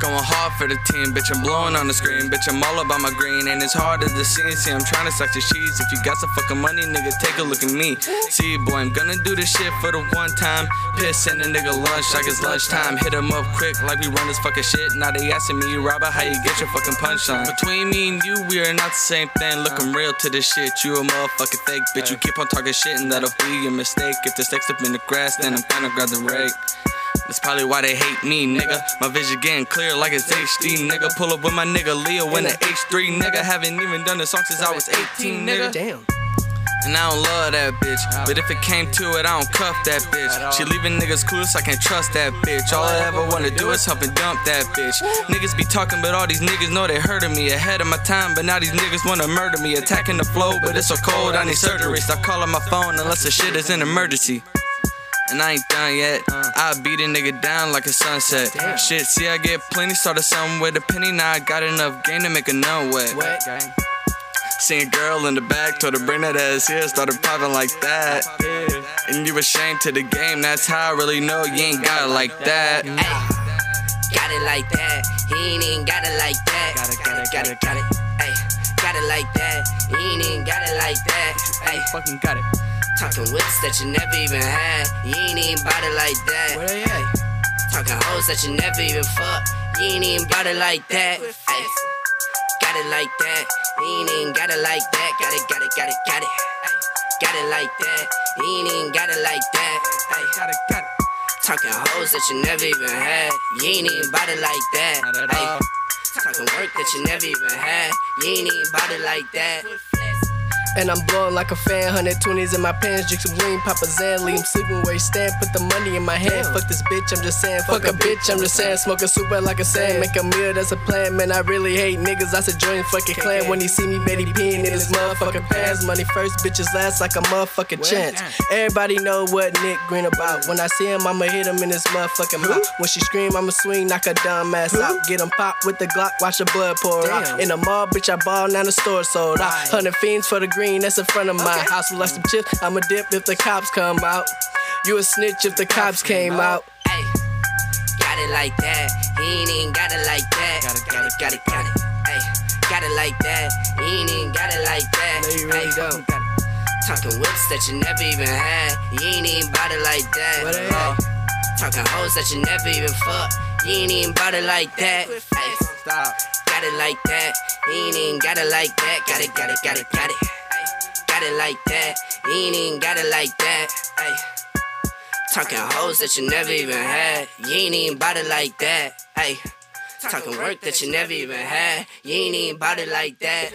Going hard for the team, bitch. I'm blowing on the screen, bitch. I'm all about my green, and it's hard as the scene. See, I'm trying to suck the cheese. If you got some fucking money, nigga, take a look at me. See, boy, I'm gonna do this shit for the one time. Piss and a nigga lunch like it's lunchtime. Hit him up quick like we run this fucking shit. Now they asking me, Robert, how you get your fucking punchline? Between me and you, we are not the same thing. Look, I'm real to this shit. You a motherfucking fake, bitch. You keep on talking shit, and that'll be your mistake. If the stakes up in the grass, then I'm gonna grab the rake. That's probably why they hate me, nigga. My vision getting clear like it's HD, nigga. Pull up with my nigga Leo in the H3, nigga. Haven't even done the song since I was 18, nigga. Damn. And I don't love that bitch. But if it came to it, I don't cuff that bitch. She leaving niggas clueless, I can't trust that bitch. All I ever wanna do is hump and dump that bitch. Niggas be talking, but all these niggas know they hurting me. Ahead of my time, but now these niggas wanna murder me. Attacking the flow, but it's so cold, I need surgery. Stop calling my phone unless the shit is an emergency. And I ain't done yet. Uh. I beat a nigga down like a sunset. Shit, see, I get plenty. Started something with a penny. Now I got enough game to make a nun wet. Wet. Seen a girl in the back, told her bring that ass here. Started popping like that. And you ashamed to the game. That's how I really know you ain't got it like that. Ay, got it like that. He ain't even got it like that. Got it, got it, got it, got it. Ay, got it like that. He ain't even got it like that. Ay, Fucking got it. Talking whips that you never even had. You ain't even bought it like that. Where they at? Talking hoes that you never even fucked. You ain't even bought it like that. Ay, got it like that. He ain't even got it like that. Got it, got it, got it, got it. Ay, got it like that. He ain't even got it like that. Ay, Got it, got it. Talking hoes that you never even had. You ain't even bought it like that. Not at Ay, all. Talking work that you never even had. You ain't even bought it like that. And I'm blowing like a fan, 120s in my pants, drink some lean, Papa Zan, leave him sleeping where he stand, put the money in my hand. Fuck this bitch, I'm just saying, fuck a bitch, I'm just saying, smoke a super like a sand, make a meal, that's a plan, man. I really hate niggas, I said join fucking clan. When he see me, he peeing in his motherfucking pants. Money first, bitches last like a motherfucking chance. Everybody know what Nick Green about. When I see him, I'ma hit him in his motherfucking mouth. When she scream, I'ma swing, knock her dumb ass out. Get him pop with the Glock, watch the blood pour out. In the mall, bitch, I ball, now the store sold out. Hundred fiends for the green, that's in front of my house. We like some chips, I'ma dip if the cops come out. You a snitch if the cops came out. Ay, got it like that. He ain't even got it like that. Got it, got it, got it, got it. Ay, got it like that. He ain't even got it like that. No, you really Ay, don't. Talking whips that you never even had. You ain't even bought it like that. Where they Ay, at? Talking hoes that you never even fucked. You ain't even bought it like that. Ay, Stop. got it like that. He ain't even got it like that. Got it, got it, got it, got it. Ay, got it like that. He ain't even got it like that. Ay, talking hoes that you never even had. You ain't even bought it like that. Ay, talking work that you never even had. You ain't even bought it like that.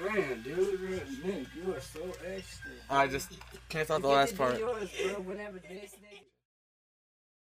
Man, dude, man, you are so extra. I just cancel out the last part.